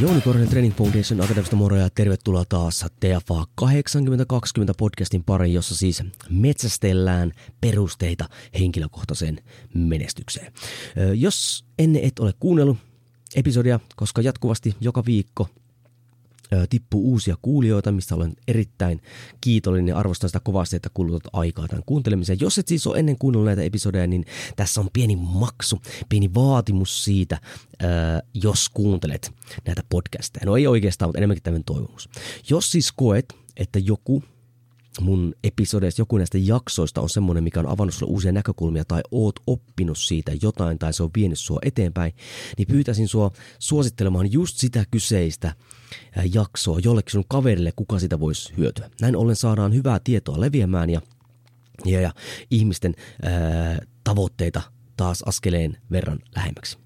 Jouni Korhonen Training Foundation Akademista moro ja tervetuloa taas TFA 8020 podcastin pariin, jossa siis metsästellään perusteita henkilökohtaiseen menestykseen. Jos enne et ole kuunnellut episodia, koska jatkuvasti joka viikko tippuu uusia kuulijoita, mistä olen erittäin kiitollinen ja arvostan sitä kovasti, että kulutat aikaa tämän kuuntelemiseen. Jos et siis ole ennen kuunnellut näitä episodeja, niin tässä on pieni maksu, pieni vaatimus siitä, jos kuuntelet näitä podcasteja. No ei oikeastaan, mutta enemmänkin tämmöinen toivomus. Jos siis koet, että joku mun episodeista, joku näistä jaksoista on semmoinen, mikä on avannut sulle uusia näkökulmia tai oot oppinut siitä jotain tai se on vienyt sua eteenpäin, niin pyytäisin sua suosittelemaan just sitä kyseistä jaksoa jollekin sun kaverille, kuka sitä voisi hyötyä. Näin ollen saadaan hyvää tietoa leviämään ja, ja, ja ihmisten ää, tavoitteita taas askeleen verran lähemmäksi.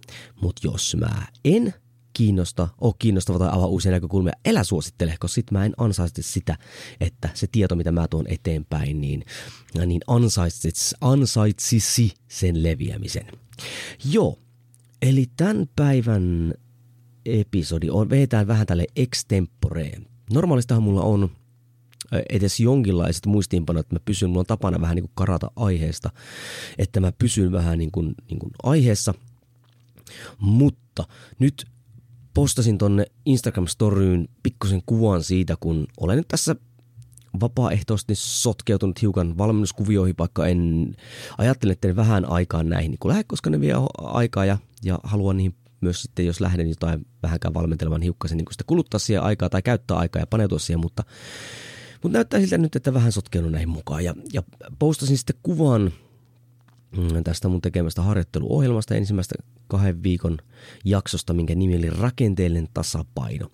Mutta jos mä en kiinnosta, ole kiinnostava tai avaa uusia näkökulmia, elä suosittele, koska sit mä en ansaitse sitä, että se tieto, mitä mä tuon eteenpäin, niin, niin ansaitsisi, ansaitsisi sen leviämisen. Joo, eli tämän päivän episodi on, vetään vähän tälle extemporeen. Normaalistahan mulla on edes jonkinlaiset muistiinpanot, että mä pysyn, mulla on tapana vähän niin kuin karata aiheesta, että mä pysyn vähän niin kuin, niin kuin aiheessa, mutta nyt postasin tonne Instagram-storyyn pikkusen kuvan siitä, kun olen nyt tässä vapaaehtoisesti sotkeutunut hiukan valmennuskuvioihin, vaikka en ajattele, että vähän aikaa näihin niin lähde, koska ne vie aikaa ja, ja haluan niihin myös sitten, jos lähden jotain vähänkään valmentelemaan hiukkasen, niin sitten kuluttaa siihen aikaa tai käyttää aikaa ja paneutua siihen, mutta, mutta näyttää siltä nyt, että vähän sotkeudun näihin mukaan. Ja, ja postasin sitten kuvan tästä mun tekemästä harjoitteluohjelmasta ensimmäistä kahden viikon jaksosta, minkä nimi oli Rakenteellinen tasapaino.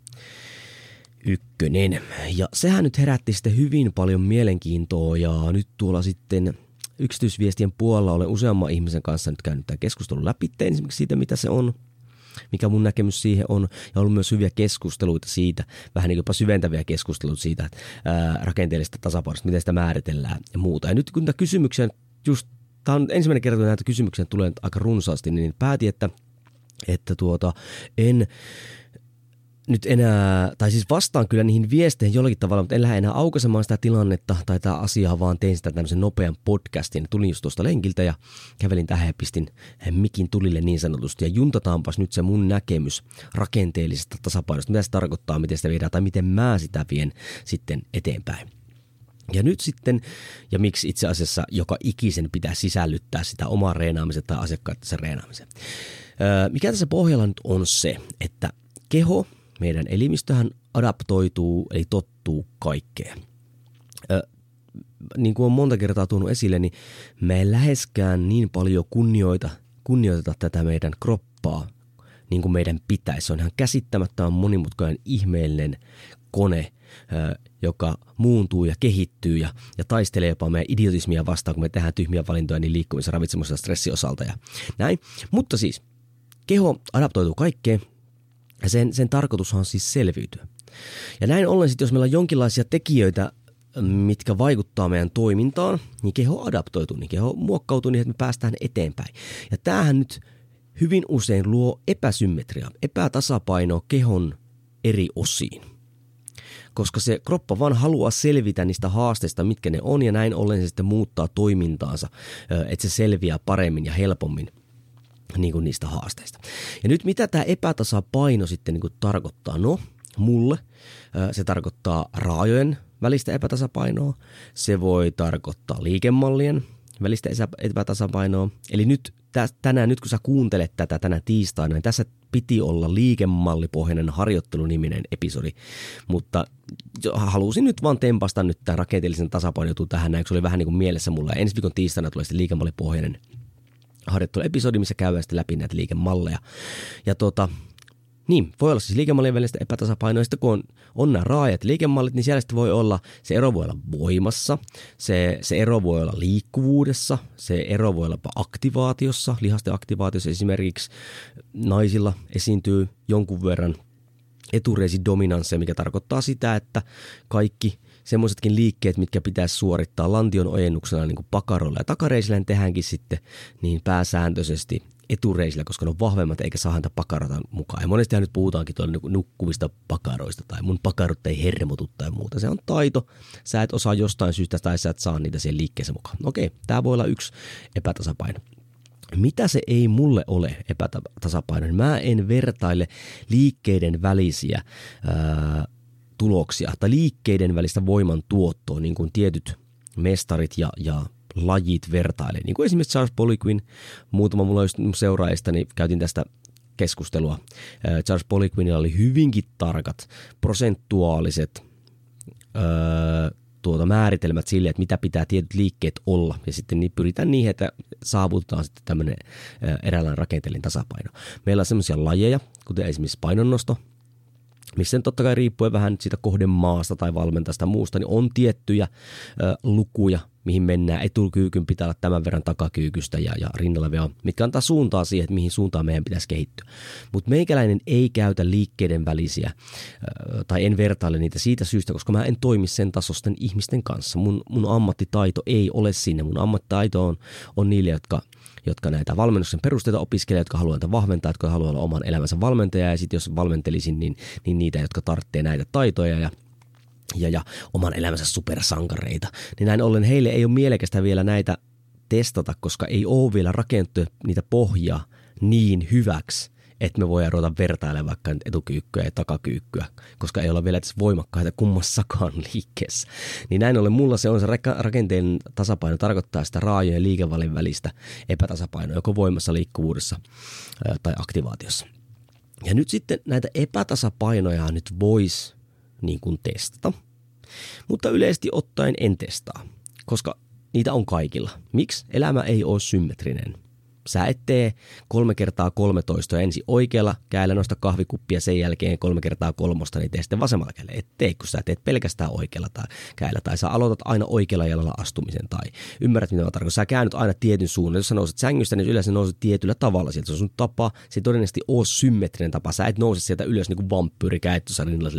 Ykkönen. Ja sehän nyt herätti sitten hyvin paljon mielenkiintoa ja nyt tuolla sitten yksityisviestien puolella olen useamman ihmisen kanssa nyt käynyt tämä keskustelu läpi esimerkiksi siitä, mitä se on, mikä mun näkemys siihen on, ja ollut myös hyviä keskusteluita siitä, vähän niin jopa syventäviä keskusteluita siitä, ää, rakenteellista tasapainosta, miten sitä määritellään ja muuta. Ja nyt kun tämä kysymyksen just tämä on ensimmäinen kerta, kun näitä kysymyksiä tulee aika runsaasti, niin päätin, että, että tuota, en nyt enää, tai siis vastaan kyllä niihin viesteihin jollakin tavalla, mutta en lähde enää aukaisemaan sitä tilannetta tai tätä asiaa, vaan tein sitä tämmöisen nopean podcastin. Tulin just tuosta lenkiltä ja kävelin tähän ja pistin mikin tulille niin sanotusti. Ja juntataanpas nyt se mun näkemys rakenteellisesta tasapainosta, mitä se tarkoittaa, miten sitä viedään tai miten mä sitä vien sitten eteenpäin. Ja nyt sitten, ja miksi itse asiassa joka ikisen pitää sisällyttää sitä omaa reenaamisen tai asiakkaiden reenaamisen. Mikä tässä pohjalla nyt on se, että keho, meidän elimistöhän adaptoituu, eli tottuu kaikkeen. Niin kuin on monta kertaa tuonut esille, niin me ei läheskään niin paljon kunnioita, kunnioiteta tätä meidän kroppaa, niin kuin meidän pitäisi. Se on ihan käsittämättömän monimutkainen, ihmeellinen kone, joka muuntuu ja kehittyy ja, ja taistelee jopa meidän idiotismia vastaan, kun me tehdään tyhmiä valintoja niin liikkumisen, ravitsemuksen ja stressiosalta ja näin. Mutta siis keho adaptoituu kaikkeen ja sen, sen tarkoitus on siis selviytyä. Ja näin ollen sitten, jos meillä on jonkinlaisia tekijöitä, mitkä vaikuttaa meidän toimintaan, niin keho adaptoituu, niin keho muokkautuu niin, että me päästään eteenpäin. Ja tämähän nyt hyvin usein luo epäsymmetriaa, epätasapainoa kehon eri osiin – koska se kroppa vaan haluaa selvitä niistä haasteista, mitkä ne on, ja näin ollen se sitten muuttaa toimintaansa, että se selviää paremmin ja helpommin niin kuin niistä haasteista. Ja nyt mitä tämä epätasapaino sitten niin kuin tarkoittaa? No, mulle se tarkoittaa raajojen välistä epätasapainoa, se voi tarkoittaa liikemallien välistä epätasapainoa. Eli nyt tänään, nyt kun sä kuuntelet tätä tänä tiistaina, niin tässä piti olla liikemallipohjainen harjoitteluniminen episodi, mutta halusin nyt vaan tempasta nyt tämän rakenteellisen tasapainotu tähän näin, se oli vähän niin kuin mielessä mulla. Ensi viikon tiistaina tulee sitten liikemallipohjainen harjoitteluepisodi, missä käydään sitten läpi näitä liikemalleja. Ja tota, niin, voi olla siis liikemallien välistä epätasapainoa. Sitten kun on, on nämä raajat liikemallit, niin siellä voi olla, se ero voi olla voimassa, se, se ero voi olla liikkuvuudessa, se ero voi olla aktivaatiossa, lihasten aktivaatiossa esimerkiksi naisilla esiintyy jonkun verran etureisidominanssia, mikä tarkoittaa sitä, että kaikki semmoisetkin liikkeet, mitkä pitäisi suorittaa lantion ojennuksena niin kuin pakarolla ja takareisillä, niin tehdäänkin sitten niin pääsääntöisesti etureisillä, koska ne on vahvemmat eikä saa häntä pakarata mukaan. Ja monestihan nyt puhutaankin tuolla niinku nukkuvista pakaroista tai mun pakarot ei hermotu tai muuta. Se on taito. Sä et osaa jostain syystä tai sä et saa niitä siihen liikkeeseen mukaan. Okei, tämä voi olla yksi epätasapaino. Mitä se ei mulle ole epätasapaino? Mä en vertaile liikkeiden välisiä ää, tuloksia tai liikkeiden välistä voiman tuottoa, niin kuin tietyt mestarit ja, ja lajit vertailee. Niin kuin esimerkiksi Charles Poliquin, muutama mulla seuraajista, niin käytin tästä keskustelua. Charles Poliquinilla oli hyvinkin tarkat prosentuaaliset öö, tuota, määritelmät sille, että mitä pitää tietyt liikkeet olla. Ja sitten niin pyritään niihin, että saavutetaan sitten tämmöinen eräänlainen rakenteellinen tasapaino. Meillä on semmoisia lajeja, kuten esimerkiksi painonnosto, missä totta kai riippuen vähän siitä kohdemaasta tai valmentajasta muusta, niin on tiettyjä ö, lukuja, mihin mennään. Etukyykyn pitää olla tämän verran takakyykystä ja, ja rinnalla vielä, mitkä antaa suuntaa siihen, että mihin suuntaan meidän pitäisi kehittyä. Mutta meikäläinen ei käytä liikkeiden välisiä ö, tai en vertaile niitä siitä syystä, koska mä en toimi sen tasosten ihmisten kanssa. Mun, mun ammattitaito ei ole sinne. Mun ammattitaito on, on niille, jotka – jotka näitä valmennuksen perusteita opiskelevat, jotka haluavat näitä vahventaa, jotka haluavat olla oman elämänsä valmentaja ja sitten jos valmentelisin, niin, niin niitä, jotka tarvitsee näitä taitoja ja ja, ja oman elämänsä supersankareita. Niin näin ollen heille ei ole mielekästä vielä näitä testata, koska ei ole vielä rakennettu niitä pohjaa niin hyväksi, että me voidaan ruveta vertailemaan vaikka etukyykkyä ja takakyykkyä, koska ei olla vielä edes voimakkaita kummassakaan liikkeessä. Niin näin ollen mulla se on se rakenteen tasapaino, tarkoittaa sitä raajojen ja liikevallin välistä epätasapainoa, joko voimassa, liikkuvuudessa tai aktivaatiossa. Ja nyt sitten näitä epätasapainoja nyt voisi niin kuin testata, mutta yleisesti ottaen en testaa, koska niitä on kaikilla. Miksi? Elämä ei ole symmetrinen – Sä et tee kolme kertaa 13 ensin oikealla käellä nosta kahvikuppia, sen jälkeen kolme kertaa kolmosta, niin tee sitten vasemmalla kädellä. Et tee, kun sä teet pelkästään oikealla tai käellä, tai sä aloitat aina oikealla jalalla astumisen, tai ymmärrät, mitä mä tarkoitan. Sä käännyt aina tietyn suunnan. Jos sä nouset sängystä, niin yleensä nouset tietyllä tavalla sieltä. Se on sun tapa, se ei todennäköisesti ole symmetrinen tapa. Sä et nouse sieltä ylös niin kuin vampyyri käyttösarinilla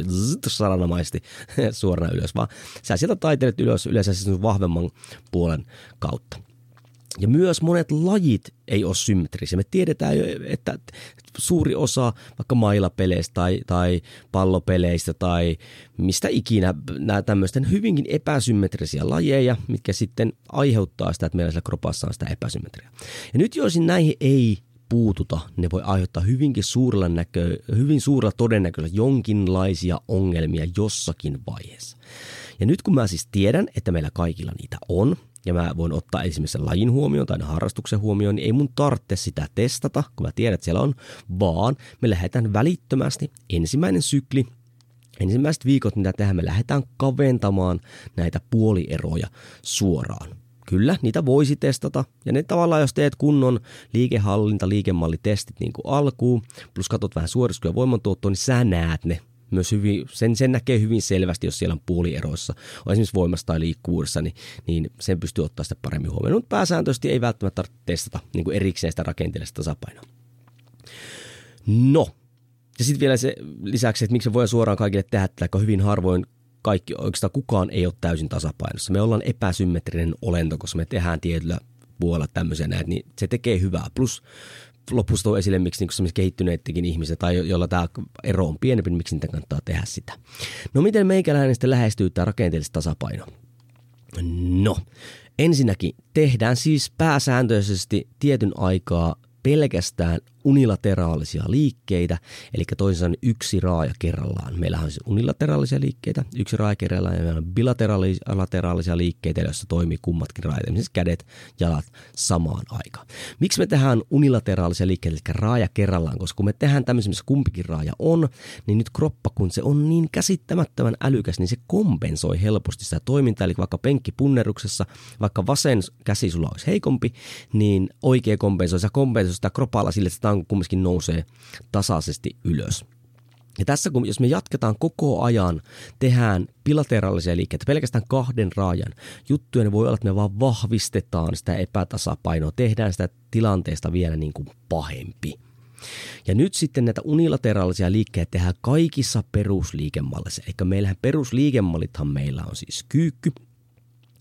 saranamaisesti suorana ylös, vaan sä sieltä taiteilet ylös yleensä sun vahvemman puolen kautta. Ja myös monet lajit ei ole symmetrisiä. Me tiedetään jo, että suuri osa vaikka mailapeleistä tai, tai pallopeleistä tai mistä ikinä nämä tämmöisten hyvinkin epäsymmetrisiä lajeja, mitkä sitten aiheuttaa sitä, että meillä siellä kropassa on sitä epäsymmetriaa. Ja nyt jos näihin ei puututa, ne voi aiheuttaa hyvinkin suurella, näkö, hyvin suurella todennäköisellä jonkinlaisia ongelmia jossakin vaiheessa. Ja nyt kun mä siis tiedän, että meillä kaikilla niitä on, ja mä voin ottaa esimerkiksi lajin huomioon tai harrastuksen huomioon, niin ei mun tarvitse sitä testata, kun mä tiedän, että siellä on, vaan me lähdetään välittömästi ensimmäinen sykli, ensimmäiset viikot, mitä tehdään, me lähdetään kaventamaan näitä puolieroja suoraan. Kyllä, niitä voisi testata. Ja ne tavallaan, jos teet kunnon liikehallinta, liikemallitestit niin kuin alkuun, plus katsot vähän suorituskykyä voimantuottoa, niin sä näet ne myös hyvin, sen, sen näkee hyvin selvästi, jos siellä on puolieroissa, on esimerkiksi voimassa tai liikkuvuudessa, niin, niin sen pystyy ottaa sitä paremmin huomioon. Mutta pääsääntöisesti ei välttämättä tarvitse testata niin kuin erikseen sitä rakenteellista tasapainoa. No, ja sitten vielä se lisäksi, että miksi voi suoraan kaikille tehdä, että hyvin harvoin kaikki, oikeastaan kukaan ei ole täysin tasapainossa. Me ollaan epäsymmetrinen olento, koska me tehdään tietyllä puolella tämmöisiä näitä, niin se tekee hyvää. Plus lopussa tuo esille, miksi niin kehittyneetkin ihmiset tai joilla tämä ero on pienempi, niin miksi niitä kannattaa tehdä sitä. No miten meikäläinen sitten lähestyy tämä rakenteellista tasapaino? No, ensinnäkin tehdään siis pääsääntöisesti tietyn aikaa pelkästään unilateraalisia liikkeitä, eli toisin sanoen yksi raaja kerrallaan. Meillä on siis unilateraalisia liikkeitä, yksi raaja kerrallaan, ja meillä on bilateraalisia liikkeitä, joissa toimii kummatkin raajat, esimerkiksi kädet, jalat samaan aikaan. Miksi me tehdään unilateraalisia liikkeitä, eli raaja kerrallaan, koska kun me tehdään tämmöisiä, missä kumpikin raaja on, niin nyt kroppa, kun se on niin käsittämättömän älykäs, niin se kompensoi helposti sitä toimintaa, eli vaikka penkkipunneruksessa, vaikka vasen käsi sulla olisi heikompi, niin oikea kompensoi, se kompensoi sitä kropalla sille, että tanko kumminkin nousee tasaisesti ylös. Ja tässä kun, jos me jatketaan koko ajan, tehdään bilateraalisia liikkeitä, pelkästään kahden raajan juttuja, niin voi olla, että me vaan vahvistetaan sitä epätasapainoa, tehdään sitä tilanteesta vielä niin kuin pahempi. Ja nyt sitten näitä unilateraalisia liikkeitä tehdään kaikissa perusliikemalleissa. Eli meillähän perusliikemallithan meillä on siis kyykky,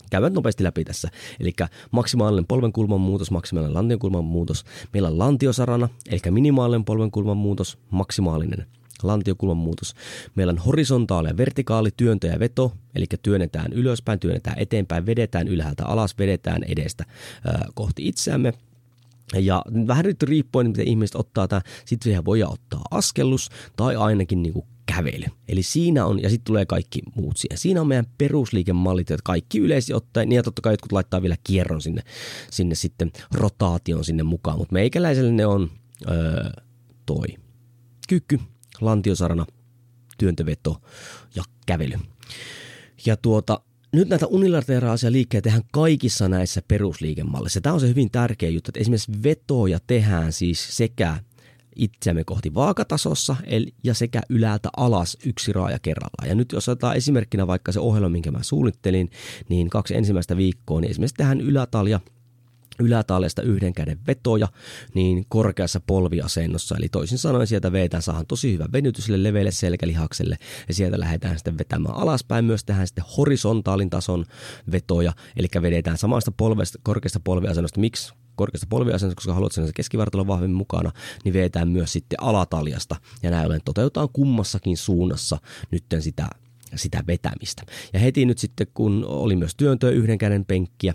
käydään nopeasti läpi tässä. Eli maksimaalinen polvenkulman muutos, maksimaalinen lantionkulman muutos. Meillä on lantiosarana, eli minimaalinen polvenkulman muutos, maksimaalinen lantiokulman muutos. Meillä on horisontaali ja vertikaali työntö ja veto, eli työnnetään ylöspäin, työnnetään eteenpäin, vedetään ylhäältä alas, vedetään edestä ää, kohti itseämme. Ja vähän nyt riippuen, miten ihmiset ottaa tämä, sitten siihen voi ottaa askellus tai ainakin niin kävely. Eli siinä on, ja sitten tulee kaikki muut siihen. Siinä on meidän perusliikemallit, että kaikki yleisesti ottaen, niin ja totta kai jotkut laittaa vielä kierron sinne, sinne sitten rotaation sinne mukaan, mutta meikäläiselle ne on öö, toi kyykky, lantiosarana, työntöveto ja kävely. Ja tuota, nyt näitä unilateraalisia liikkeitä tehdään kaikissa näissä perusliikemalleissa. Tämä on se hyvin tärkeä juttu, että esimerkiksi vetoja tehdään siis sekä itseämme kohti vaakatasossa ja sekä ylältä alas yksi raaja kerrallaan. Ja nyt jos otetaan esimerkkinä vaikka se ohjelma, minkä mä suunnittelin, niin kaksi ensimmäistä viikkoa, niin esimerkiksi tähän ylätalja ylätaljasta yhden käden vetoja niin korkeassa polviasennossa. Eli toisin sanoen sieltä vetään saahan tosi hyvä venytys sille leveille selkälihakselle ja sieltä lähdetään sitten vetämään alaspäin. Myös tähän sitten horisontaalin tason vetoja, eli vedetään samasta polvesta, korkeasta polviasennosta. Miksi korkeasta polviasennosta, koska haluat sen keskivartalon vahvemmin mukana, niin vetään myös sitten alataljasta. Ja näin ollen toteutetaan kummassakin suunnassa nytten sitä sitä vetämistä. Ja heti nyt sitten, kun oli myös työntöä yhden käden penkkiä,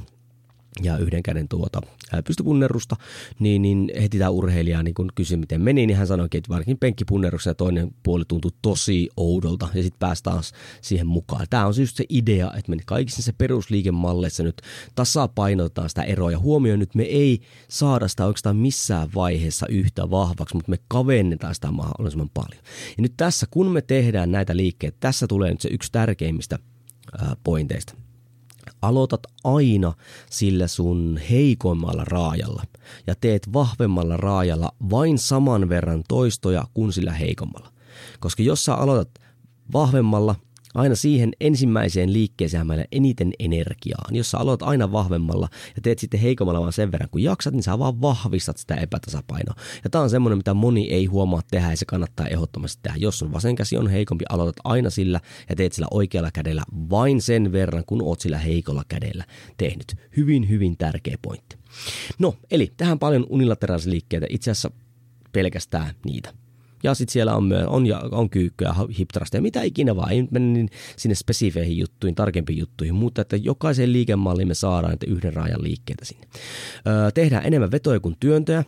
ja yhden käden tuota, pystypunnerusta, niin, niin heti tämä urheilija niin kun kysyi, miten meni, niin hän sanoi, että varsinkin penkkipunneruksessa ja toinen puoli tuntui tosi oudolta ja sitten pääsi taas siihen mukaan. Tämä on just se idea, että me kaikissa se perusliikemalleissa nyt tasapainotetaan sitä eroa ja huomioon nyt me ei saada sitä oikeastaan missään vaiheessa yhtä vahvaksi, mutta me kavennetaan sitä mahdollisimman paljon. Ja nyt tässä, kun me tehdään näitä liikkeitä, tässä tulee nyt se yksi tärkeimmistä pointeista aloitat aina sillä sun heikoimmalla raajalla ja teet vahvemmalla raajalla vain saman verran toistoja kuin sillä heikommalla. Koska jos sä aloitat vahvemmalla – aina siihen ensimmäiseen liikkeeseen meillä eniten energiaa. Jos sä aloit aina vahvemmalla ja teet sitten heikommalla vaan sen verran kun jaksat, niin sä vaan vahvistat sitä epätasapainoa. Ja tää on semmoinen, mitä moni ei huomaa tehdä ja se kannattaa ehdottomasti tehdä. Jos sun vasen käsi on heikompi, aloitat aina sillä ja teet sillä oikealla kädellä vain sen verran, kun oot sillä heikolla kädellä tehnyt. Hyvin, hyvin tärkeä pointti. No, eli tähän paljon unilateraalisia liikkeitä, itse asiassa pelkästään niitä. Ja sitten siellä on, on, on kyykkyä, hiptrasta ja mitä ikinä vaan. Ei mennä niin sinne spesifeihin juttuihin, tarkempiin juttuihin, mutta että jokaisen liikemalliin me saadaan yhden rajan liikkeitä sinne. Öö, tehdään enemmän vetoja kuin työntöjä.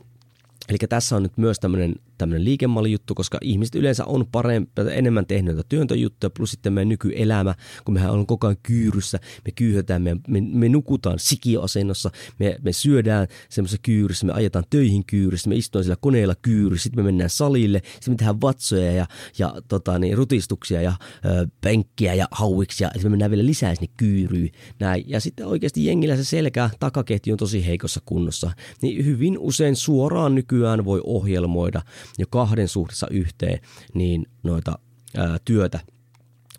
Eli tässä on nyt myös tämmöinen tämmöinen liikemallijuttu, koska ihmiset yleensä on parempi, enemmän tehnyt työntöjuttuja, plus sitten meidän nykyelämä, kun mehän on koko ajan kyyryssä, me kyyhötään, me, me, me nukutaan sikioasennossa, me, me syödään semmoisessa kyyryssä, me ajetaan töihin kyyryssä, me istutaan sillä koneella kyyryssä, sitten me mennään salille, sitten me tehdään vatsoja ja, ja tota, niin, rutistuksia ja ö, penkkiä ja hauiksi ja me mennään vielä lisää sinne kyyryyn. Näin. Ja sitten oikeasti jengillä se selkä, takaketju on tosi heikossa kunnossa, niin hyvin usein suoraan nykyään voi ohjelmoida jo kahden suhteessa yhteen niin noita ää, työtä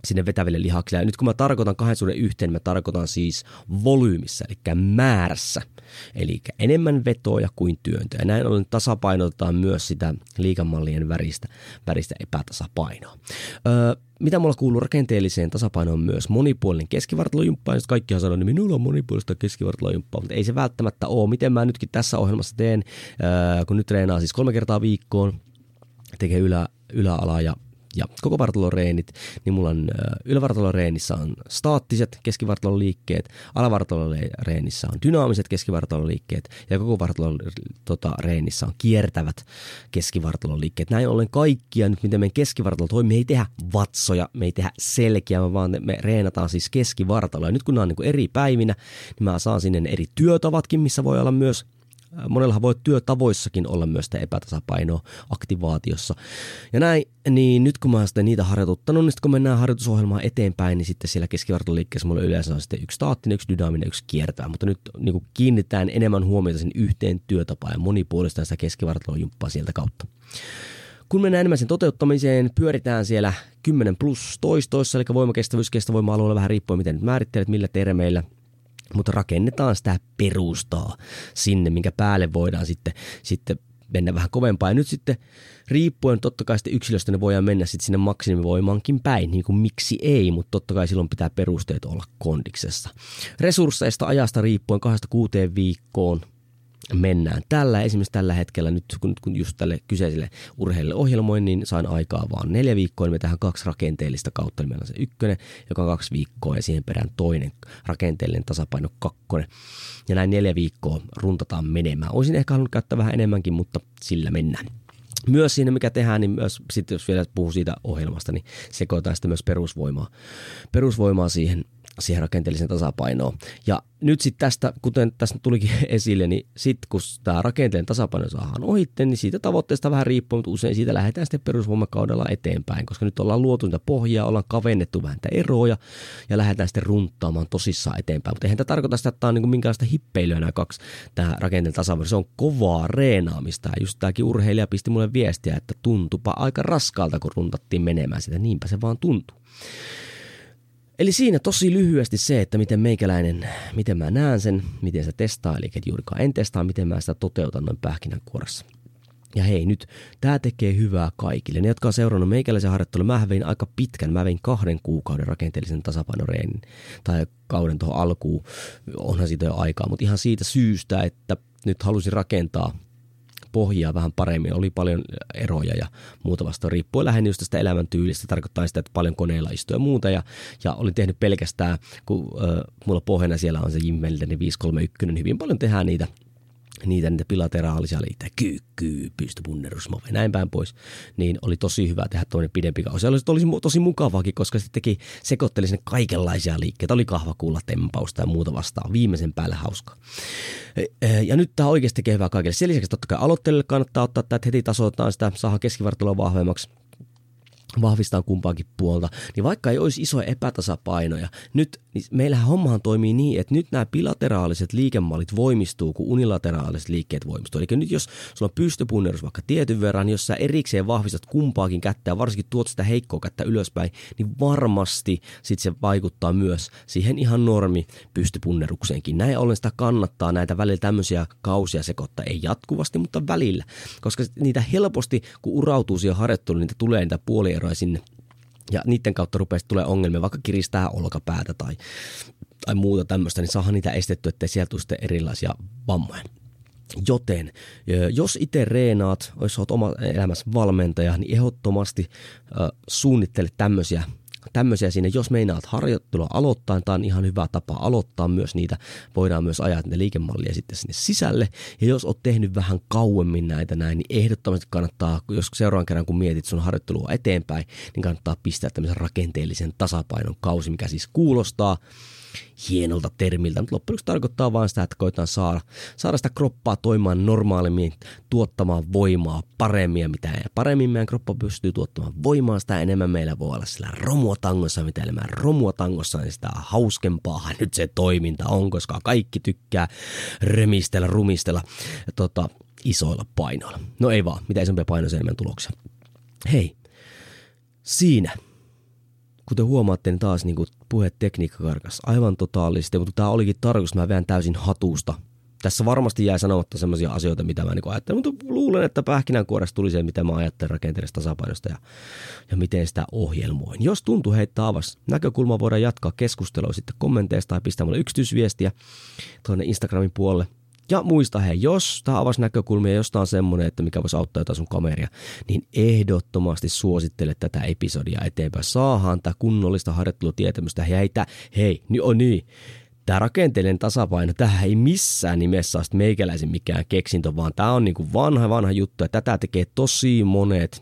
sinne vetäville lihaksille. Ja nyt kun mä tarkoitan kahden suhteen yhteen, mä tarkoitan siis volyymissa, eli määrässä. Eli enemmän vetoja kuin työntöä. Näin ollen tasapainotetaan myös sitä liikamallien väristä, väristä epätasapainoa. Öö, mitä mulla kuuluu rakenteelliseen tasapainoon myös monipuolinen keskivartalojumppa, jos kaikkihan sanoo, niin minulla on monipuolista keskivartalojumppaa, mutta ei se välttämättä ole. Miten mä nytkin tässä ohjelmassa teen, kun nyt treenaa siis kolme kertaa viikkoon, tekee ylä, yläala ja ja koko vartaloreenit, niin mulla on ylävartaloreenissä on staattiset keskivartaloliikkeet, alavartaloreenissä on dynaamiset keskivartaloliikkeet ja koko vartaloreenissä on kiertävät keskivartaloliikkeet. Näin ollen kaikkia nyt, miten meidän keskivartalo toimii, me ei tehdä vatsoja, me ei tehdä selkeä, vaan me reenataan siis keskivartaloa. Ja nyt kun nämä on niin eri päivinä, niin mä saan sinne eri työtavatkin, missä voi olla myös monellahan voi työtavoissakin olla myös sitä epätasapainoa aktivaatiossa. Ja näin, niin nyt kun mä oon sitten niitä harjoituttanut, niin sitten kun mennään harjoitusohjelmaan eteenpäin, niin sitten siellä keskivartaloliikkeessä mulla yleensä on sitten yksi staattinen, yksi dynaaminen, yksi kiertävä. Mutta nyt niin kuin kiinnitetään enemmän huomiota sen yhteen työtapaan ja monipuolistaan sitä keskivartalojumppaa sieltä kautta. Kun mennään enemmän sen toteuttamiseen, pyöritään siellä 10 plus toistoissa, eli voimakestävyys, kestovoima-alueella vähän riippuen miten nyt määrittelet, millä termeillä – mutta rakennetaan sitä perustaa sinne, minkä päälle voidaan sitten, sitten mennä vähän kovempaa. Ja nyt sitten riippuen totta kai sitten yksilöstä ne voidaan mennä sitten sinne maksimivoimaankin päin, niin kuin miksi ei, mutta totta kai silloin pitää perusteet olla kondiksessa. Resursseista ajasta riippuen kahdesta kuuteen viikkoon mennään. Tällä esimerkiksi tällä hetkellä nyt kun, kun just tälle kyseiselle urheilijalle ohjelmoin, niin sain aikaa vaan neljä viikkoa, niin me tähän kaksi rakenteellista kautta, eli meillä on se ykkönen, joka on kaksi viikkoa ja siihen perään toinen rakenteellinen tasapaino kakkonen. Ja näin neljä viikkoa runtataan menemään. Olisin ehkä halunnut käyttää vähän enemmänkin, mutta sillä mennään. Myös siinä, mikä tehdään, niin myös sitten jos vielä puhuu siitä ohjelmasta, niin sekoitaan sitten myös perusvoimaa, perusvoimaa siihen siihen rakenteelliseen tasapainoon. Ja nyt sitten tästä, kuten tässä tulikin esille, niin sitten kun tämä rakenteellinen tasapaino saadaan ohitte, niin siitä tavoitteesta vähän riippuu, mutta usein siitä lähdetään sitten perusvoimakaudella eteenpäin, koska nyt ollaan luotu niitä pohjaa, ollaan kavennettu vähän niitä eroja ja lähdetään sitten runttaamaan tosissaan eteenpäin. Mutta eihän tämä tarkoita sitä, että tämä on niin minkälaista hippeilyä nämä kaksi, tämä rakenteellinen tasapaino. Se on kovaa reenaamista. Ja just tämäkin urheilija pisti mulle viestiä, että tuntupa aika raskalta, kun runtattiin menemään sitä. Niinpä se vaan tuntuu. Eli siinä tosi lyhyesti se, että miten meikäläinen, miten mä näen sen, miten se testaa, eli juurikaan en testaa, miten mä sitä toteutan noin pähkinänkuoressa. Ja hei nyt, tämä tekee hyvää kaikille. Ne, jotka on seurannut meikäläisen harjoittelun, mä vein aika pitkän, mä vein kahden kuukauden rakenteellisen tasapainoreenin tai kauden tuohon alkuun, onhan siitä jo aikaa, mutta ihan siitä syystä, että nyt halusin rakentaa pohjaa vähän paremmin. Oli paljon eroja ja muuta vasta riippuen lähinnä just tästä elämäntyylistä. Tarkoittaa sitä, että paljon koneella istuu ja muuta. Ja, ja olin tehnyt pelkästään, kun äh, mulla pohjana siellä on se Jim Meldenin 531, niin hyvin paljon tehdään niitä niitä, niitä bilateraalisia liitä, kyykkyy, pystypunnerus, ja näin päin pois, niin oli tosi hyvä tehdä toinen pidempi kausi. Se olisi, olisi tosi mukavaakin, koska sitten teki, sekoitteli sinne kaikenlaisia liikkeitä. Oli kahvakuulla tempausta ja muuta vastaan. Viimeisen päälle hauskaa. E, e, ja nyt tämä oikeasti tekee hyvää kaikille. Sen lisäksi totta kai aloitteelle kannattaa ottaa, että heti tasoitetaan sitä, saadaan keskivartaloa vahvemmaksi vahvistaa kumpaakin puolta, niin vaikka ei olisi isoja epätasapainoja, nyt niin meillähän hommahan toimii niin, että nyt nämä bilateraaliset liikemallit voimistuu, kun unilateraaliset liikkeet voimistuu. Eli nyt jos sulla on pystypunnerus vaikka tietyn verran, niin jos sä erikseen vahvistat kumpaakin kättä ja varsinkin tuot sitä heikkoa kättä ylöspäin, niin varmasti sit se vaikuttaa myös siihen ihan normi pystypunnerukseenkin. Näin ollen sitä kannattaa näitä välillä tämmöisiä kausia sekoittaa, ei jatkuvasti, mutta välillä, koska niitä helposti, kun urautuu siihen harjoitteluun, niitä tulee niitä puolieroja sinne ja niiden kautta rupeaa tulee ongelmia, vaikka kiristää olkapäätä tai, tai muuta tämmöistä, niin saadaan niitä estettyä, ettei sieltä tule sitten erilaisia vammoja. Joten jos itse reenaat, jos olet oma elämässä valmentaja, niin ehdottomasti äh, suunnittele tämmöisiä tämmöisiä siinä. Jos meinaat harjoittelua aloittaa, tämä on ihan hyvä tapa aloittaa myös niitä. Voidaan myös ajaa niitä liikemallia sitten sinne sisälle. Ja jos oot tehnyt vähän kauemmin näitä näin, niin ehdottomasti kannattaa, jos seuraavan kerran kun mietit sun harjoittelua eteenpäin, niin kannattaa pistää tämmöisen rakenteellisen tasapainon kausi, mikä siis kuulostaa hienolta termiltä, mutta loppujen tarkoittaa vain sitä, että koetaan saada, saada sitä kroppaa toimimaan normaalimmin, tuottamaan voimaa paremmin ja mitä ja paremmin meidän kroppa pystyy tuottamaan voimaa, sitä enemmän meillä voi olla sillä romua tangossa, mitä enemmän romua tangossa, niin sitä hauskempaa nyt se toiminta on, koska kaikki tykkää remistellä, rumistella tota, isoilla painoilla. No ei vaan, mitä isompia painoja, enemmän tuloksia. Hei, siinä kuten huomaatte, niin taas niin puhetekniikka karkas aivan totaalisesti, mutta tämä olikin tarkoitus, mä veän täysin hatusta. Tässä varmasti jää sanomatta sellaisia asioita, mitä mä niin ajattelen, mutta luulen, että pähkinänkuoresta tuli se, mitä mä ajattelen rakenteellisesta tasapainosta ja, ja miten sitä ohjelmoin. Jos tuntuu heittää avas näkökulma, voidaan jatkaa keskustelua sitten kommenteista tai pistää mulle yksityisviestiä tuonne Instagramin puolelle Ja muista hei, jos tämä avasi näkökulmia jostain on semmoinen, että mikä voisi auttaa jotain sun kameria, niin ehdottomasti suosittele tätä episodia eteenpäin. Saahan tämä kunnollista harjoittelutietämystä. Hei, tää, hei, niin on niin. Tämä rakenteellinen tasapaino, tähän ei missään nimessä ole meikäläisen mikään keksintö, vaan tämä on niin kuin vanha vanha juttu ja tätä tekee tosi monet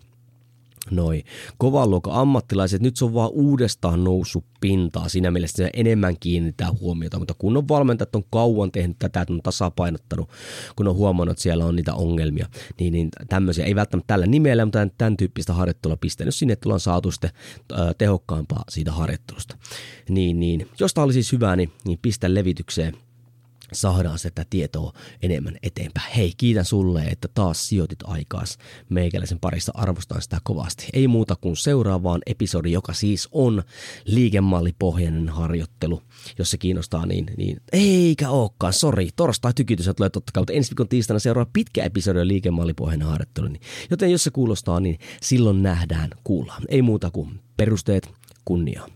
noi. Kovan luokan ammattilaiset, nyt se on vaan uudestaan noussut pintaa, siinä mielessä se enemmän kiinnittää huomiota, mutta kun on valmentajat on kauan tehnyt tätä, että on tasapainottanut, kun on huomannut, että siellä on niitä ongelmia, niin, niin tämmöisiä, ei välttämättä tällä nimellä, mutta tämän tyyppistä harjoittelua pistänyt sinne, että ollaan saatu sitten tehokkaampaa siitä harjoittelusta. Niin, niin, jos tämä oli siis hyvä, niin, niin pistä levitykseen saadaan sitä tietoa enemmän eteenpäin. Hei, kiitän sulle, että taas sijoitit aikaas meikäläisen parissa. Arvostan sitä kovasti. Ei muuta kuin seuraavaan episodi, joka siis on liikemallipohjainen harjoittelu. Jos se kiinnostaa, niin, niin eikä olekaan. Sori, torstai tykitys tulee totta kai, mutta ensi viikon tiistaina seuraa pitkä episodi liikemallipohjainen harjoittelu. Niin, joten jos se kuulostaa, niin silloin nähdään, kuullaan. Ei muuta kuin perusteet, kunniaa.